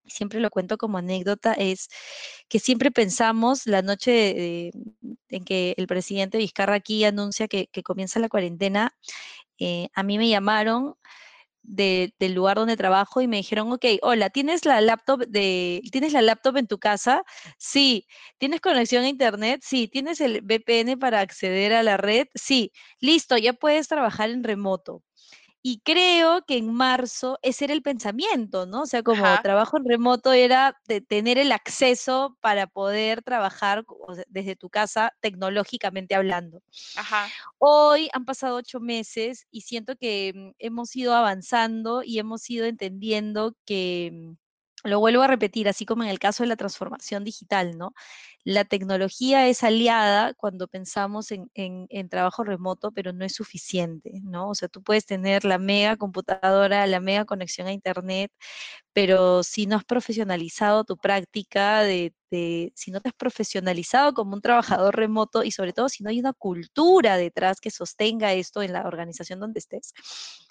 siempre lo cuento como anécdota, es que siempre pensamos la noche en que el presidente Vizcarra aquí anuncia que, comienza la cuarentena, eh, a mí me llamaron del lugar donde trabajo y me dijeron, ok, hola, ¿tienes la laptop de, ¿tienes la laptop en tu casa? Sí. ¿Tienes conexión a internet? Sí. ¿Tienes el VPN para acceder a la red? Sí. Listo, ya puedes trabajar en remoto. Y creo que en marzo ese era el pensamiento, ¿no? O sea, como trabajo en remoto era de tener el acceso para poder trabajar desde tu casa tecnológicamente hablando. Ajá. Hoy han pasado ocho meses y siento que mm, hemos ido avanzando y hemos ido entendiendo que mm, lo vuelvo a repetir, así como en el caso de la transformación digital, ¿no? La tecnología es aliada cuando pensamos en, en, trabajo remoto, pero no es suficiente, ¿no? O sea, tú puedes tener la mega computadora, la mega conexión a Internet, pero si no has profesionalizado tu práctica, de, si no te has profesionalizado como un trabajador remoto y sobre todo si no hay una cultura detrás que sostenga esto en la organización donde estés,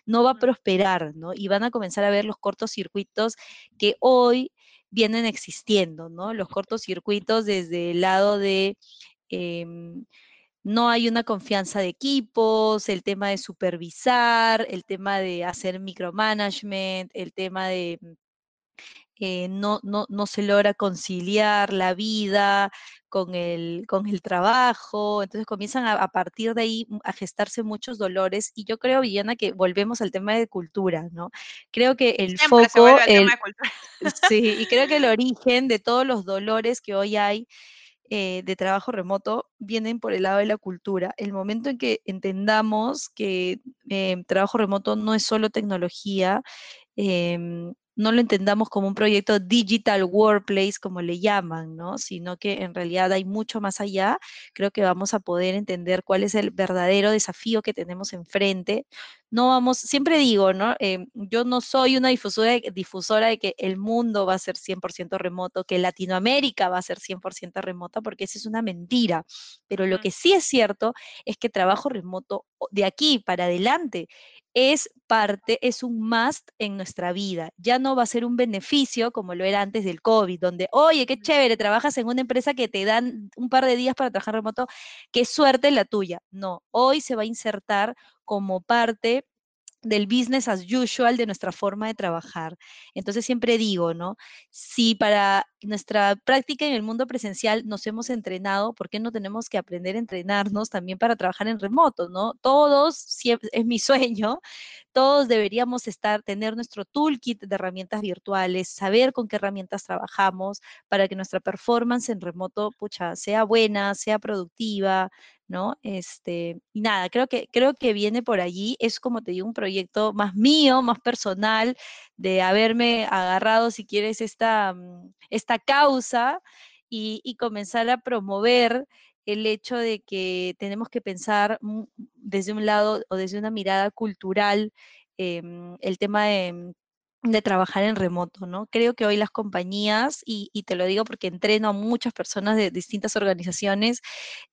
no va a prosperar, ¿no? Y van a comenzar a ver los cortocircuitos que hoy vienen existiendo, ¿no? Los cortocircuitos desde el lado de... Em, no hay una confianza de equipos, el tema de supervisar, el tema de hacer micromanagement, el tema de eh, no, no, no, se logra conciliar la vida con el, con el trabajo, entonces comienzan a, partir de ahí a gestarse muchos dolores y yo creo, Villana, que volvemos al tema de cultura, ¿no? Creo que el foco, sí, y creo que el origen de todos los dolores que hoy hay eh, de trabajo remoto vienen por el lado de la cultura. El momento en que entendamos que eh, trabajo remoto no es solo tecnología, em, no lo entendamos como un proyecto digital workplace, como le llaman, ¿no? Sino que en realidad hay mucho más allá. Creo que vamos a poder entender cuál es el verdadero desafío que tenemos enfrente. No vamos, siempre digo, ¿no? Em, yo no soy una difusora, difusora de que el mundo va a ser 100% remoto, que Latinoamérica va a ser 100% remota, porque esa es una mentira. Pero lo que sí es cierto es que trabajo remoto de aquí para adelante es parte, es un must en nuestra vida. Ya no va a ser un beneficio como lo era antes del COVID, donde, oye, qué chévere, trabajas en una empresa que te dan un par de días para trabajar remoto, qué suerte la tuya. No, hoy se va a insertar como parte del business as usual de nuestra forma de trabajar. Entonces siempre digo, ¿no? Si para nuestra práctica en el mundo presencial nos hemos entrenado, ¿por qué no tenemos que aprender a entrenarnos también para trabajar en remoto, ¿no? Todos, es mi sueño, todos deberíamos estar, tener nuestro toolkit de herramientas virtuales, saber con qué herramientas trabajamos para que nuestra performance en remoto, pucha, sea buena, sea productiva, ¿no? Este, y nada, creo que, creo que viene por allí, es como te digo, un proyecto más mío, más personal, de haberme agarrado, si quieres, esta, mm, esta causa y, y comenzar a promover el hecho de que tenemos que pensar desde un lado o desde una mirada cultural em, el tema de de trabajar en remoto, ¿no? Creo que hoy las compañías, y, te lo digo porque entreno a muchas personas de distintas organizaciones,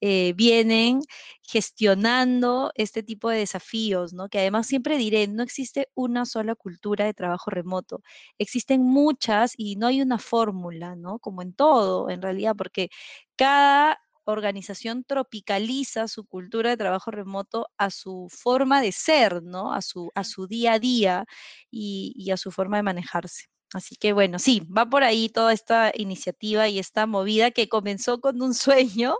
eh, vienen gestionando este tipo de desafíos, ¿no? Que además siempre diré, no existe una sola cultura de trabajo remoto, existen muchas y no hay una fórmula, ¿no? Como en todo, en realidad, porque cada organización tropicaliza su cultura de trabajo remoto a su forma de ser, ¿no? A su, a su día a día y, a su forma de manejarse. Así que bueno, sí, va por ahí toda esta iniciativa y esta movida que comenzó con un sueño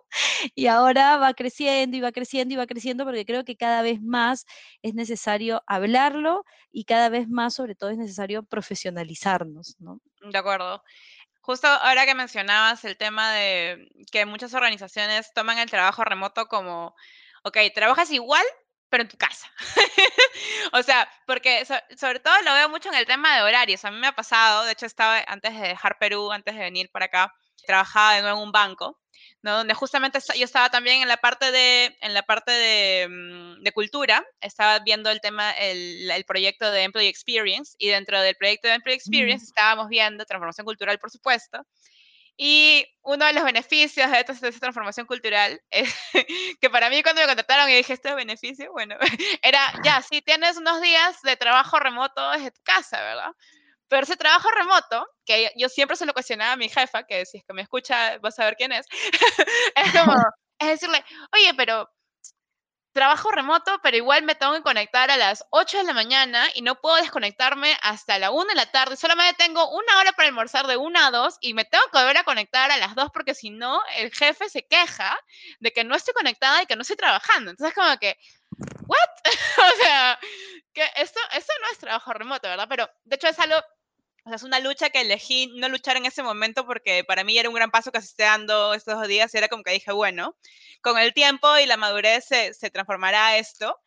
y ahora va creciendo y va creciendo y va creciendo porque creo que cada vez más es necesario hablarlo y cada vez más sobre todo es necesario profesionalizarnos, ¿no? De acuerdo. Justo ahora que mencionabas el tema de que muchas organizaciones toman el trabajo remoto como, ok, trabajas igual, pero en tu casa. o sea, porque sobre todo lo veo mucho en el tema de horarios. A mí me ha pasado, de hecho estaba antes de dejar Perú, antes de venir para acá, trabajaba de nuevo en un banco, ¿no? Donde justamente yo estaba también en la parte de, en la parte de, mm, de cultura, estaba viendo el tema, el, el, proyecto de Employee Experience, y dentro del proyecto de Employee Experience estábamos viendo transformación cultural, por supuesto, y uno de los beneficios de, esta, transformación cultural es que para mí cuando me contrataron y dije, ¿esto es beneficio? Bueno, era, ya, si tienes unos días de trabajo remoto desde tu casa, ¿verdad? Pero ese trabajo remoto, que yo siempre se lo cuestionaba a mi jefa, que si es que me escucha vas a ver quién es, es como, es decirle, oye, pero trabajo remoto, pero igual me tengo que conectar a las 8 de la mañana y no puedo desconectarme hasta la 1 de la tarde. Solamente tengo una hora para almorzar de 1 a 2 y me tengo que volver a conectar a las 2 porque si no, el jefe se queja de que no estoy conectada y que no estoy trabajando. Entonces, como que, ¿what? o sea, que esto, esto no es trabajo remoto, ¿verdad? Pero de hecho es algo o sea, es una lucha que elegí no luchar en ese momento porque para mí era un gran paso que se esté dando estos dos días y era como que dije, bueno, con el tiempo y la madurez se, se transformará esto,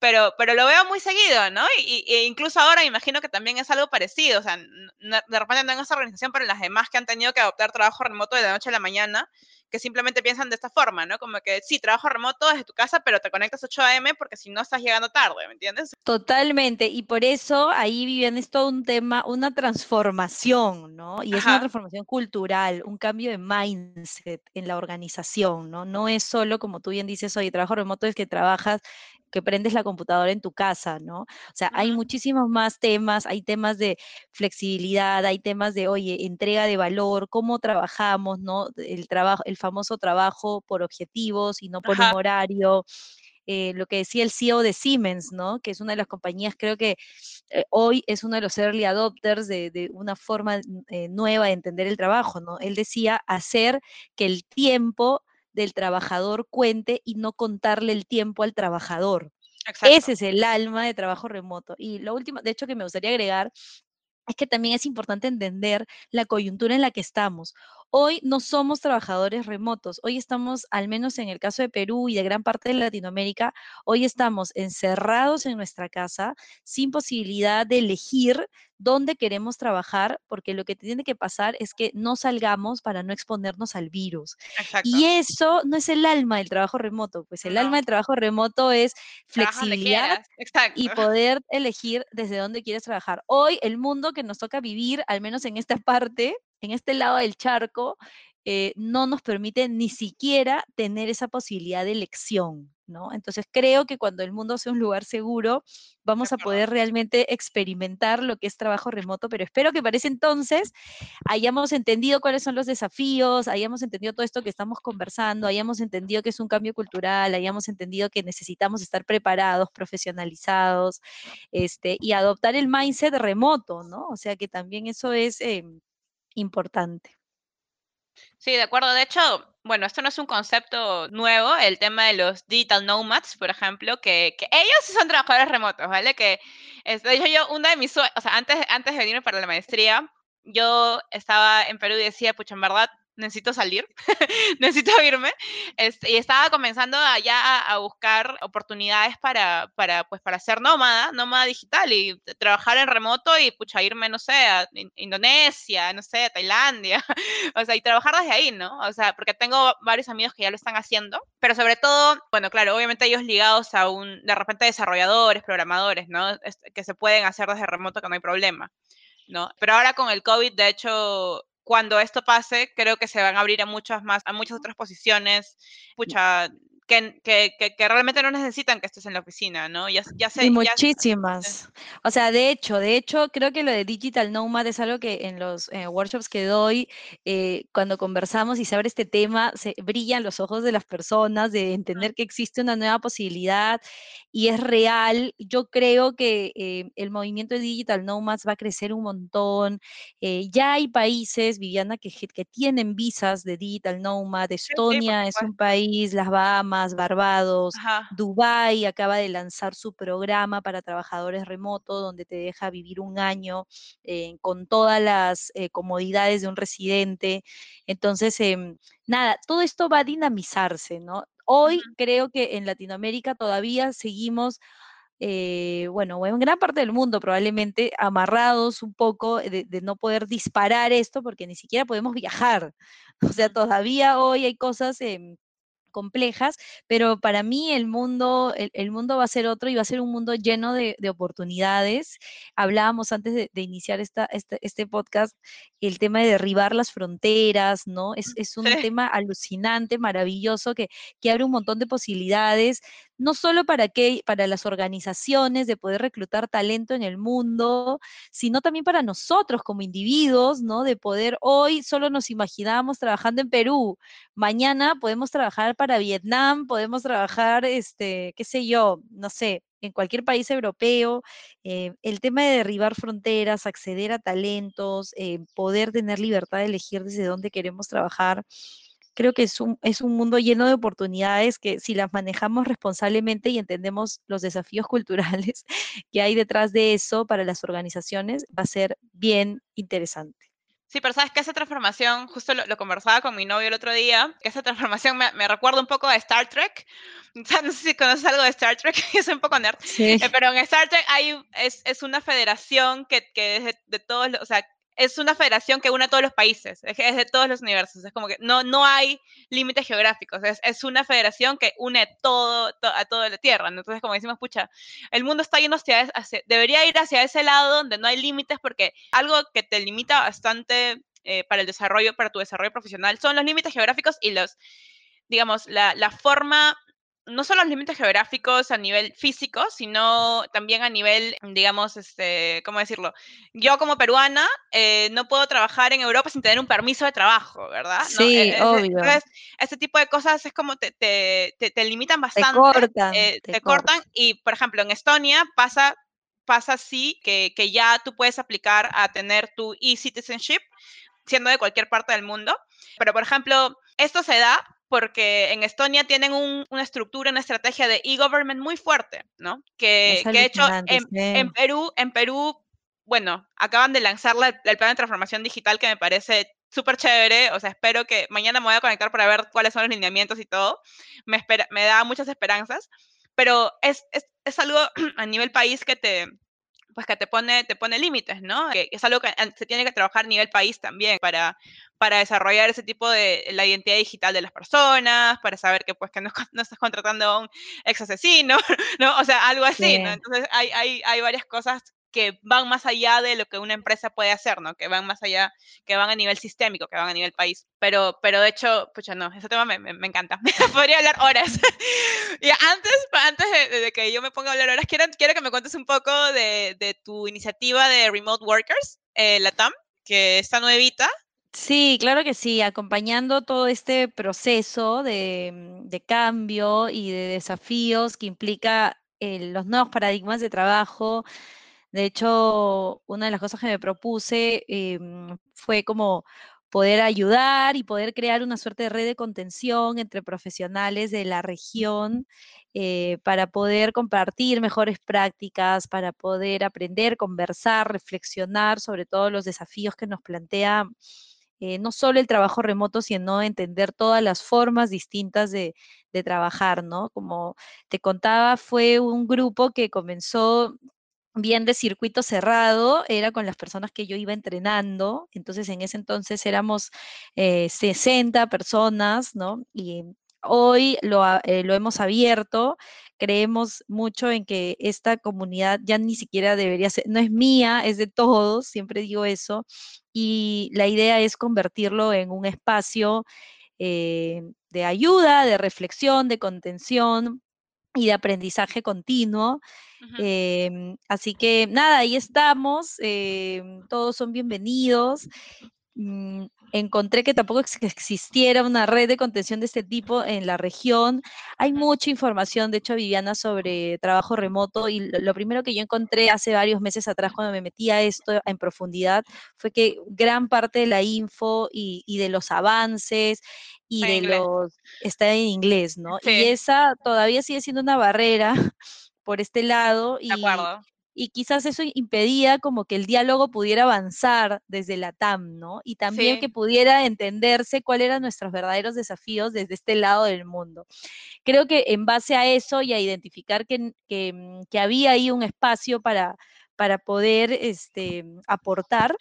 pero, pero lo veo muy seguido, ¿no? Y, e incluso ahora me imagino que también es algo parecido, o sea, de repente no en esa organización, pero en las demás que han tenido que adoptar trabajo remoto de la noche a la mañana, que simplemente piensan de esta forma, ¿no? Como que sí, trabajo remoto desde tu casa, pero te conectas 8 a.m. porque si no estás llegando tarde, ¿me entiendes? Totalmente, y por eso ahí viene todo un tema, una transformación, ¿no? Y es una transformación cultural, un cambio de mindset en la organización, ¿no? No es solo, como tú bien dices, oye, trabajo remoto es que trabajas que prendes la computadora en tu casa, ¿no? O sea, hay muchísimos más temas, hay temas de flexibilidad, hay temas de, oye, entrega de valor, cómo trabajamos, ¿no? El trabajo, el famoso trabajo por objetivos y no por un horario. Eh, lo que decía el CEO de Siemens, ¿no? Que es una de las compañías, creo que eh, hoy es uno de los early adopters de, una forma eh, nueva de entender el trabajo, ¿no? Él decía hacer que el tiempo del trabajador cuente y no contarle el tiempo al trabajador. Ese es el alma de trabajo remoto. Y lo último, de hecho, que me gustaría agregar es que también es importante entender la coyuntura en la que estamos. Hoy no somos trabajadores remotos, hoy estamos, al menos en el caso de Perú y de gran parte de Latinoamérica, hoy estamos encerrados en nuestra casa sin posibilidad de elegir dónde queremos trabajar, porque lo que tiene que pasar es que no salgamos para no exponernos al virus. Y eso no es el alma del trabajo remoto, pues el alma del trabajo remoto es flexibilidad y poder elegir desde dónde quieres trabajar. Hoy el mundo que nos toca vivir, al menos en esta parte, en este lado del charco, eh, no nos permite ni siquiera tener esa posibilidad de elección, ¿no? Entonces creo que cuando el mundo sea un lugar seguro, vamos a poder realmente experimentar lo que es trabajo remoto, pero espero que para ese entonces hayamos entendido cuáles son los desafíos, hayamos entendido todo esto que estamos conversando, hayamos entendido que es un cambio cultural, hayamos entendido que necesitamos estar preparados, profesionalizados, este, y adoptar el mindset remoto, ¿no? O sea que también eso es em, importante. Sí, de acuerdo. De hecho, bueno, esto no es un concepto nuevo, el tema de los digital nomads, por ejemplo, que, que ellos son trabajadores remotos, ¿vale? Que este, yo, yo, una de mis o sea, antes, antes de venirme para la maestría, yo estaba en Perú y decía, pucha, en verdad, necesito salir, necesito irme. Este, y estaba comenzando allá a, buscar oportunidades para, para, pues, para ser nómada, nómada digital y trabajar en remoto y pucha, irme, no sé, a Indonesia, no sé, a Tailandia, o sea, y trabajar desde ahí, ¿no? O sea, porque tengo varios amigos que ya lo están haciendo, pero sobre todo, bueno, claro, obviamente ellos ligados a un, de repente, desarrolladores, programadores, ¿no? que se pueden hacer desde remoto que no hay problema. ¿no? Pero ahora con el COVID, de hecho, cuando esto pase, creo que se van a abrir a muchas más, a muchas otras posiciones, pucha, que, que, que, realmente no necesitan que estés en la oficina, ¿no? Ya, ya sé. Y muchísimas. O sea, de hecho, de hecho, creo que lo de Digital Nomad es algo que en los eh, workshops que doy, eh, cuando conversamos y se abre este tema, se brillan los ojos de las personas de entender que existe una nueva posibilidad y es real. Yo creo que eh, el movimiento de Digital Nomads va a crecer un montón. ya hay países, Viviana, que, que tienen visas de Digital Nomad. Estonia es un país, las Bahamas Barbados, Dubai acaba de lanzar su programa para trabajadores remotos donde te deja vivir un año eh, con todas las eh, comodidades de un residente. Entonces, em, nada, todo esto va a dinamizarse, ¿no? Hoy creo que en Latinoamérica todavía seguimos eh, bueno, en gran parte del mundo probablemente amarrados un poco de, de, no poder disparar esto porque ni siquiera podemos viajar. O sea, todavía hoy hay cosas en complejas, pero para mí el mundo, el, mundo va a ser otro y va a ser un mundo lleno de, oportunidades. Hablábamos antes de, iniciar esta, este, este podcast el tema de derribar las fronteras, ¿no? Es, es un tema alucinante, maravilloso, que, que abre un montón de posibilidades no solo para, que, para las organizaciones de poder reclutar talento en el mundo, sino también para nosotros como individuos, ¿no? De poder, hoy solo nos imaginábamos trabajando en Perú, mañana podemos trabajar para Vietnam, podemos trabajar, este, qué sé yo, no sé, en cualquier país europeo, eh, el tema de derribar fronteras, acceder a talentos, eh, poder tener libertad de elegir desde dónde queremos trabajar, creo que es un, es un mundo lleno de oportunidades que si las manejamos responsablemente y entendemos los desafíos culturales que hay detrás de eso para las organizaciones, va a ser bien interesante. Sí, pero sabes que esa transformación, justo lo, conversaba con mi novio el otro día, que esa transformación me, recuerda un poco a Star Trek. no sé si conoces algo de Star Trek, es un poco nerd, sí. Eh, pero en Star Trek hay, es, es una federación que, que es de, de todos, o sea, es una federación que une a todos los países, es, de todos los universos, es como que no, no hay límites geográficos, es, es una federación que une todo, a toda la Tierra, entonces como decimos, pucha, el mundo está yendo hacia, hacia, debería ir hacia ese lado donde no hay límites porque algo que te limita bastante eh, para el desarrollo, para tu desarrollo profesional, son los límites geográficos y los, digamos, la, la forma no solo los límites geográficos a nivel físico, sino también a nivel, digamos, este, ¿cómo decirlo? Yo como peruana eh, no puedo trabajar en Europa sin tener un permiso de trabajo, ¿verdad? Sí, e, obvio. Entonces, este tipo de cosas es como te, te, te, limitan bastante. Te cortan. Eh, te, cortan. Y, por ejemplo, en Estonia pasa pasa así que, que ya tú puedes aplicar a tener tu e-citizenship siendo de cualquier parte del mundo. Pero, por ejemplo, esto se da porque en Estonia tienen una estructura, una estrategia de e-government muy fuerte, ¿no? Que, que de hecho en, Perú, en Perú, bueno, acaban de lanzar el plan de transformación digital que me parece súper chévere, o sea, espero que mañana me voy a conectar para ver cuáles son los lineamientos y todo, me, espera, me da muchas esperanzas, pero es, es, es algo a nivel país que te, pues que te pone, te pone límites, ¿no? Que es algo que se tiene que trabajar a nivel país también para, para desarrollar ese tipo de la identidad digital de las personas, para saber que pues que no, no estás contratando a un ex asesino, ¿no? O sea, algo así, ¿no? Entonces hay, hay, hay varias cosas que van más allá de lo que una empresa puede hacer, ¿no? Que van más allá, que van a nivel sistémico, que van a nivel país. Pero, pero de hecho, pucha, no, ese tema me, me, encanta. Podría hablar horas. y antes, antes de, que yo me ponga a hablar horas, quiero, quiero que me cuentes un poco de, de tu iniciativa de Remote Workers, eh, la TAM, que está nuevita. Sí, claro que sí, acompañando todo este proceso de, de cambio y de desafíos que implica eh, los nuevos paradigmas de trabajo, de hecho, una de las cosas que me propuse em, fue como poder ayudar y poder crear una suerte de red de contención entre profesionales de la región eh, para poder compartir mejores prácticas, para poder aprender, conversar, reflexionar sobre todos los desafíos que nos plantea eh, no solo el trabajo remoto, sino entender todas las formas distintas de, de trabajar, ¿no? Como te contaba, fue un grupo que comenzó bien de circuito cerrado, era con las personas que yo iba entrenando, entonces en ese entonces éramos 60 eh, personas, ¿no? Y hoy lo, eh, lo, hemos abierto, creemos mucho en que esta comunidad ya ni siquiera debería ser, no es mía, es de todos, siempre digo eso, y la idea es convertirlo en un espacio eh, de ayuda, de reflexión, de contención y de aprendizaje continuo. Em, así que nada, ahí estamos, em, todos son bienvenidos. Mm, encontré que tampoco existiera una red de contención de este tipo en la región. Hay mucha información, de hecho, Viviana, sobre trabajo remoto y lo, primero que yo encontré hace varios meses atrás cuando me metí a esto en profundidad fue que gran parte de la info y, de los avances y de los está en inglés, ¿no? Y esa todavía sigue siendo una barrera por este lado. Y, y quizás eso impedía como que el diálogo pudiera avanzar desde la TAM, ¿no? Y también que pudiera entenderse cuáles eran nuestros verdaderos desafíos desde este lado del mundo. Creo que en base a eso y a identificar que, que, mm, que había ahí un espacio para, para poder este, aportar,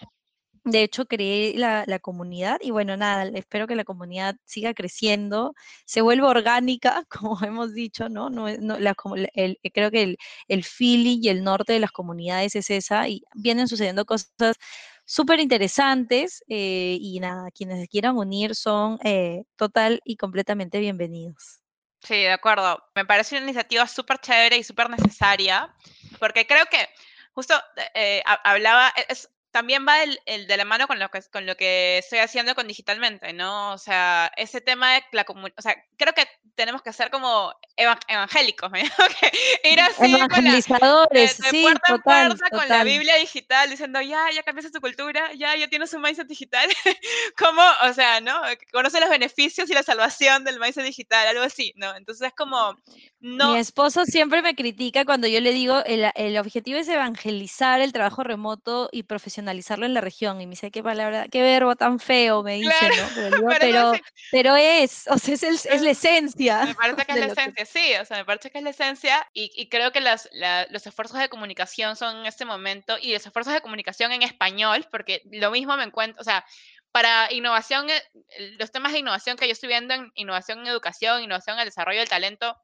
de hecho, creé la, comunidad y bueno, nada, espero que la comunidad siga creciendo, se vuelva orgánica, como hemos dicho, ¿no? no, no la, el, creo que el, el feeling y el norte de las comunidades es esa y vienen sucediendo cosas súper interesantes eh, y nada, quienes se quieran unir son eh, total y completamente bienvenidos. Sí, de acuerdo. Me parece una iniciativa súper chévere y súper necesaria, porque creo que justo eh, hablaba, es, también va el, de la mano con lo, que, con lo que estoy haciendo con digitalmente, ¿no? O sea, ese tema de la comunidad, o sea, creo que tenemos que ser como evangélicos, ¿no? ir así Evangelizadores, de, puerta en puerta con la Biblia digital, diciendo, ya, ya cambiaste tu cultura, ya, ya tienes un mindset digital. como, o sea, ¿no? Conoce los beneficios y la salvación del mindset digital, algo así, ¿no? Entonces es como, no. Mi esposo siempre me critica cuando yo le digo, el, el objetivo es evangelizar el trabajo remoto y profesional analizarlo en la región. Y me dice, qué palabra, qué verbo tan feo, me dice, ¿no? Pero, pero, es, o sea, es, es, la esencia. Me parece que es la esencia, sí, o sea, me parece que es la esencia y, y creo que las, los esfuerzos de comunicación son en este momento y los esfuerzos de comunicación en español, porque lo mismo me encuentro, o sea, para innovación, eh, los temas de innovación que yo estoy viendo en innovación en educación, innovación en el desarrollo del talento,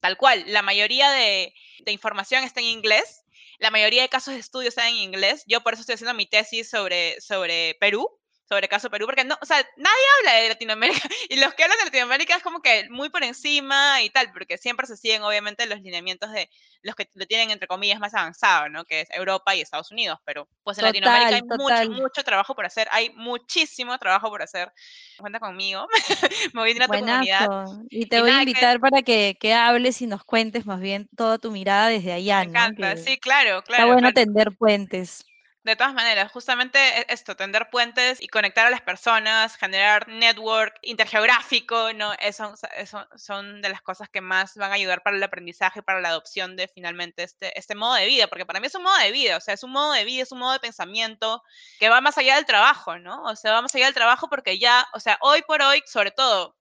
tal cual, la mayoría de, de información está en inglés la mayoría de casos de estudio están en inglés. Yo por eso estoy haciendo mi tesis sobre, sobre Perú, sobre caso Perú, porque no, o sea, nadie habla de Latinoamérica y los que hablan de Latinoamérica es como que muy por encima y tal, porque siempre se siguen obviamente los lineamientos de los que lo tienen entre comillas más avanzado, ¿no? Que es Europa y Estados Unidos, pero pues en Latinoamérica hay mucho, mucho trabajo por hacer, hay muchísimo trabajo por hacer. Cuenta conmigo, me voy a ir a tu comunidad. Y te voy a invitar para que, que, hables y nos cuentes más bien toda tu mirada desde allá, Me encanta, sí, claro, claro. Está bueno tender puentes. De todas maneras, justamente e, esto, tender puentes y conectar a las personas, generar network intergeográfico, ¿no? Eso, eso son de las cosas que más van a ayudar para el aprendizaje, para la adopción de finalmente este, este modo de vida, porque para mí es un modo de vida, o sea, es un modo de vida, es un modo de pensamiento que va más allá del trabajo, ¿no? O sea, va más allá del trabajo porque ya, o sea, hoy por hoy, sobre todo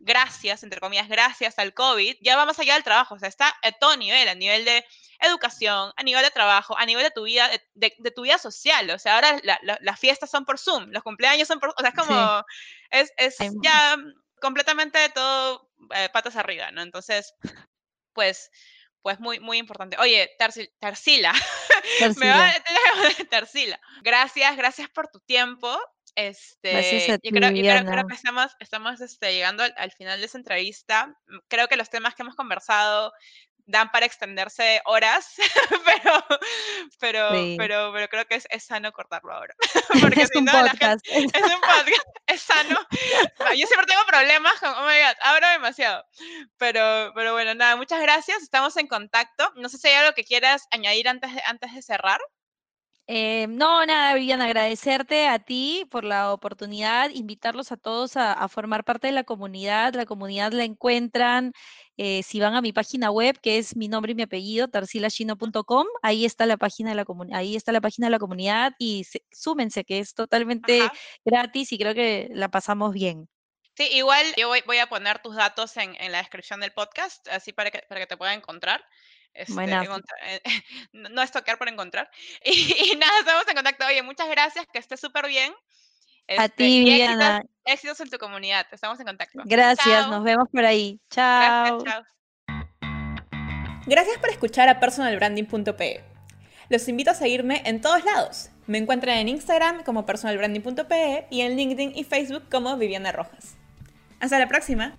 gracias, entre comillas, gracias al COVID, ya va más allá del trabajo, o sea, está a todo nivel, a nivel de educación, a nivel de trabajo, a nivel de tu vida, de, tu vida social, o sea, ahora las fiestas son por Zoom, los cumpleaños son por, o sea, es como, es, es ya completamente todo eh, patas arriba, ¿no? Entonces, pues, pues muy, muy importante. Oye, Tarsila, me va a Tarsila. Gracias, gracias por tu tiempo. Este, yo, creo, que estamos, estamos este, llegando al, final de esa entrevista. Mm, creo que los temas que hemos conversado dan para extenderse horas, pero, pero, pero, pero creo que es, es sano cortarlo ahora. Porque es un podcast. es un podcast, es sano. Yo siempre tengo problemas con, oh my God, hablo demasiado. Pero, pero bueno, nada, muchas gracias, estamos en contacto. No sé si hay algo que quieras añadir antes de, antes de cerrar. Eh, no, nada, Vivian, agradecerte a ti por la oportunidad, invitarlos a todos a, formar parte de la comunidad. La comunidad la encuentran eh, si van a mi página web, que es mi nombre y mi apellido, tarsilashino.com. Ahí está la página de la ahí está la página de la comunidad y súmense, que es totalmente gratis y creo que la pasamos bien. Sí, igual yo voy, a poner tus datos en, la descripción del podcast, así para que, para que te pueda encontrar. Este, eh, no es tocar por encontrar. Y, nada, estamos en contacto. Oye, muchas gracias, que estés súper bien. a este, ti, Viviana. Éxitos, en tu comunidad. Estamos en contacto. Gracias, nos vemos por ahí. Chao. Gracias, Gracias por escuchar a personalbranding.pe. Los invito a seguirme en todos lados. Me encuentran en Instagram como personalbranding.pe y en LinkedIn y Facebook como Viviana Rojas. Hasta la próxima.